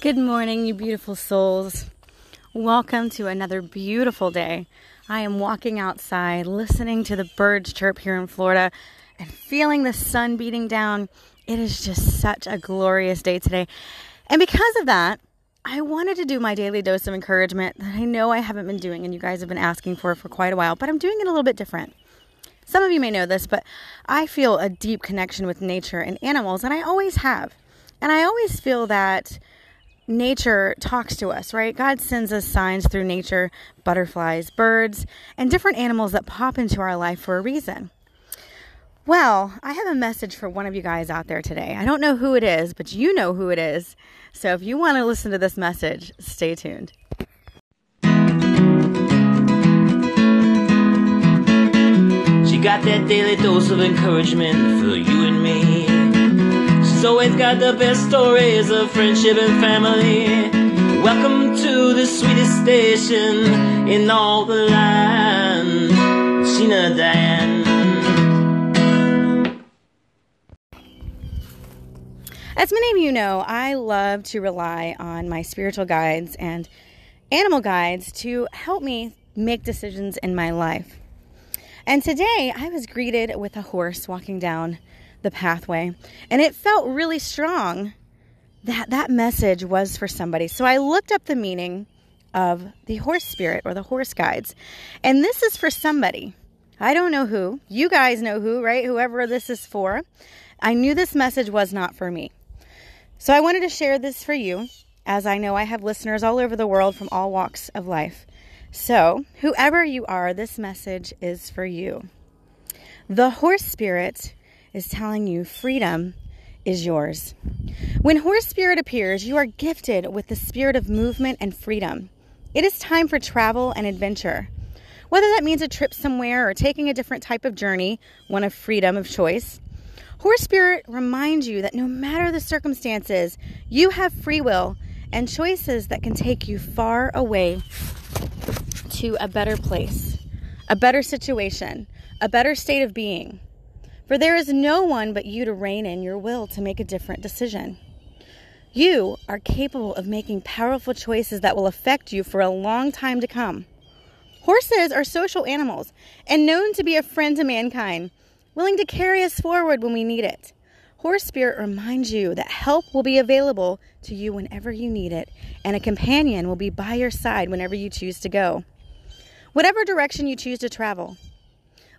Good morning, you beautiful souls. Welcome to another beautiful day. I am walking outside, listening to the birds chirp here in Florida, and feeling the sun beating down. It is just such a glorious day today. And because of that, I wanted to do my daily dose of encouragement that I know I haven't been doing and you guys have been asking for for quite a while, but I'm doing it a little bit different. Some of you may know this, but I feel a deep connection with nature and animals, and I always have. And I always feel that nature talks to us, right? God sends us signs through nature, butterflies, birds, and different animals that pop into our life for a reason. Well, I have a message for one of you guys out there today. I don't know who it is, but you know who it is. So if you want to listen to this message, stay tuned. She got that daily dose of encouragement for you and me. Always got the best stories of friendship and family. Welcome to the sweetest station in all the land, Sheena Diane. As many of you know, I love to rely on my spiritual guides and animal guides to help me make decisions in my life. And today I was greeted with a horse walking down the pathway, and it felt really strong that that message was for somebody. So I looked up the meaning of the horse spirit or the horse guides, and this is for somebody. I don't know who. You guys know who, right? Whoever this is for. I knew this message was not for me. So I wanted to share this for you, as I know I have listeners all over the world from all walks of life. So, whoever you are, this message is for you. The horse spirit is telling you freedom is yours. When horse spirit appears, you are gifted with the spirit of movement and freedom. It is time for travel and adventure. Whether that means a trip somewhere or taking a different type of journey, one of freedom of choice, Horse Spirit reminds you that no matter the circumstances, you have free will and choices that can take you far away to a better place, a better situation, a better state of being. For there is no one but you to rein in your will to make a different decision. You are capable of making powerful choices that will affect you for a long time to come. Horses are social animals and known to be a friend to mankind, willing to carry us forward when we need it. Horse Spirit reminds you that help will be available to you whenever you need it, and a companion will be by your side whenever you choose to go. Whatever direction you choose to travel,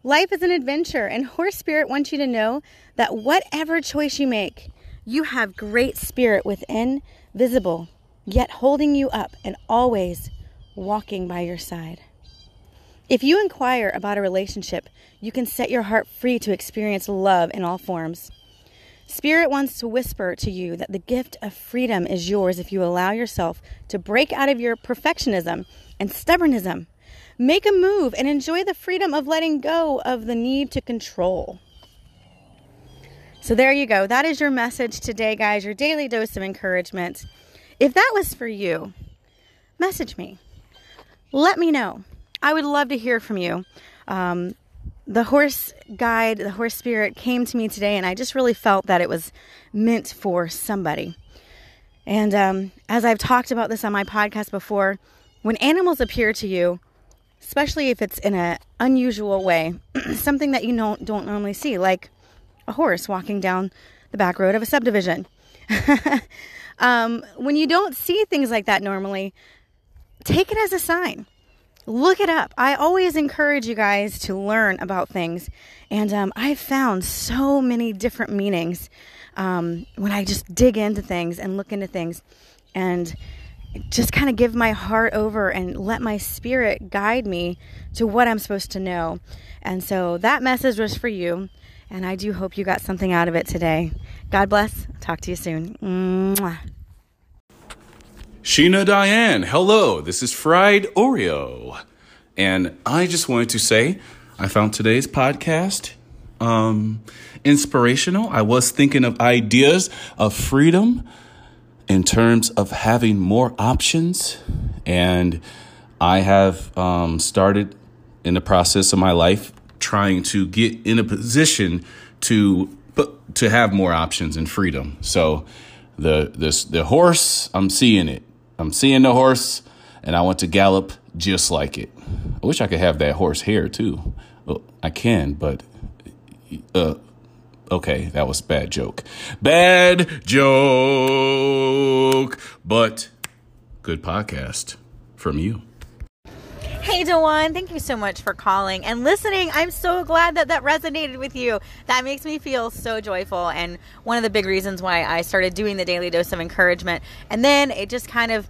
life is an adventure, and Horse Spirit wants you to know that whatever choice you make, you have great spirit within, visible, yet holding you up and always walking by your side. If you inquire about a relationship, you can set your heart free to experience love in all forms. Spirit wants to whisper to you that the gift of freedom is yours if you allow yourself to break out of your perfectionism and stubbornism. Make a move and enjoy the freedom of letting go of the need to control. So, there you go. That is your message today, guys, your daily dose of encouragement. If that was for you, message me. Let me know. I would love to hear from you. Um, the horse guide, the horse spirit came to me today, and I just really felt that it was meant for somebody. And um, as I've talked about this on my podcast before, when animals appear to you, especially if it's in an unusual way, something that you don't, don't normally see, like a horse walking down the back road of a subdivision. um, when you don't see things like that normally, take it as a sign look it up. I always encourage you guys to learn about things, and um, I've found so many different meanings um, when I just dig into things and look into things, and just kind of give my heart over and let my spirit guide me to what I'm supposed to know. And so that message was for you, and I do hope you got something out of it today. God bless. Talk to you soon. Mwah. Sheena Diane, hello. This is Fried Oreo. And I just wanted to say I found today's podcast um, inspirational. I was thinking of ideas of freedom in terms of having more options. And I have um, started in the process of my life trying to get in a position to to have more options and freedom. So the this the horse. I'm seeing it. I'm seeing the horse, and I want to gallop just like it. I wish I could have that horse hair too. Well, I can, but uh, okay, that was bad joke. Bad joke, but good podcast from you. Hey, Dewan, thank you so much for calling and listening. I'm so glad that that resonated with you. That makes me feel so joyful. And one of the big reasons why I started doing the daily dose of encouragement. And then it just kind of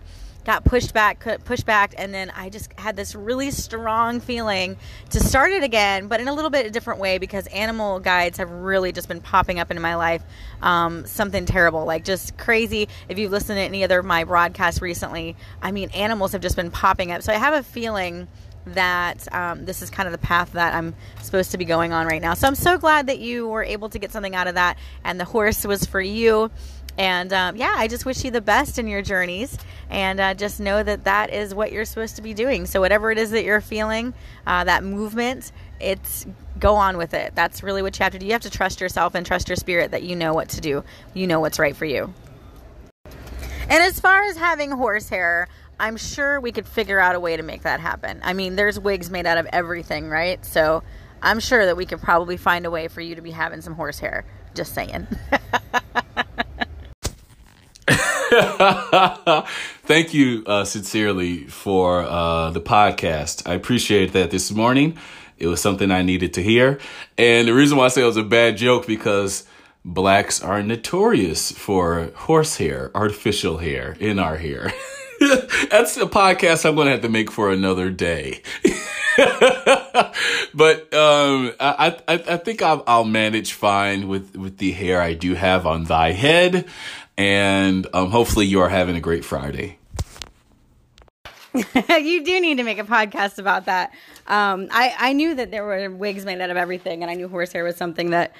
got pushed back, pushed back, and then I just had this really strong feeling to start it again, but in a little bit a different way because animal guides have really just been popping up into my life. Um, something terrible, like just crazy. If you've listened to any other of my broadcasts recently, I mean, animals have just been popping up. So I have a feeling that um, this is kind of the path that I'm supposed to be going on right now. So I'm so glad that you were able to get something out of that, and the horse was for you. And um, yeah, I just wish you the best in your journeys. And uh, just know that that is what you're supposed to be doing. So, whatever it is that you're feeling, uh, that movement, it's go on with it. That's really what you have to do. You have to trust yourself and trust your spirit that you know what to do, you know what's right for you. And as far as having horsehair, I'm sure we could figure out a way to make that happen. I mean, there's wigs made out of everything, right? So I'm sure that we could probably find a way for you to be having some horsehair. Just saying. Thank you uh, sincerely for uh, the podcast. I appreciate that this morning. It was something I needed to hear. And the reason why I say it was a bad joke because blacks are notorious for horsehair, artificial hair in our hair. That's a podcast I'm going to have to make for another day. but um, I, I, I think I'll, I'll manage fine with, with the hair I do have on thy head and um, hopefully you are having a great Friday. you do need to make a podcast about that. Um, I, I knew that there were wigs made out of everything, and I knew horsehair was something that,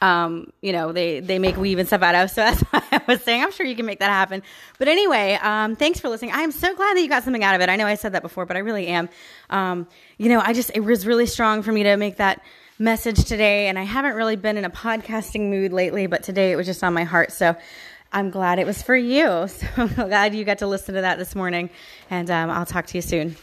um, you know, they, they make weave and stuff out of. So that's why I was saying, I'm sure you can make that happen. But anyway, um, thanks for listening. I'm so glad that you got something out of it. I know I said that before, but I really am. Um, you know, I just, it was really strong for me to make that message today, and I haven't really been in a podcasting mood lately, but today it was just on my heart. So, I'm glad it was for you. So I'm glad you got to listen to that this morning. And um, I'll talk to you soon.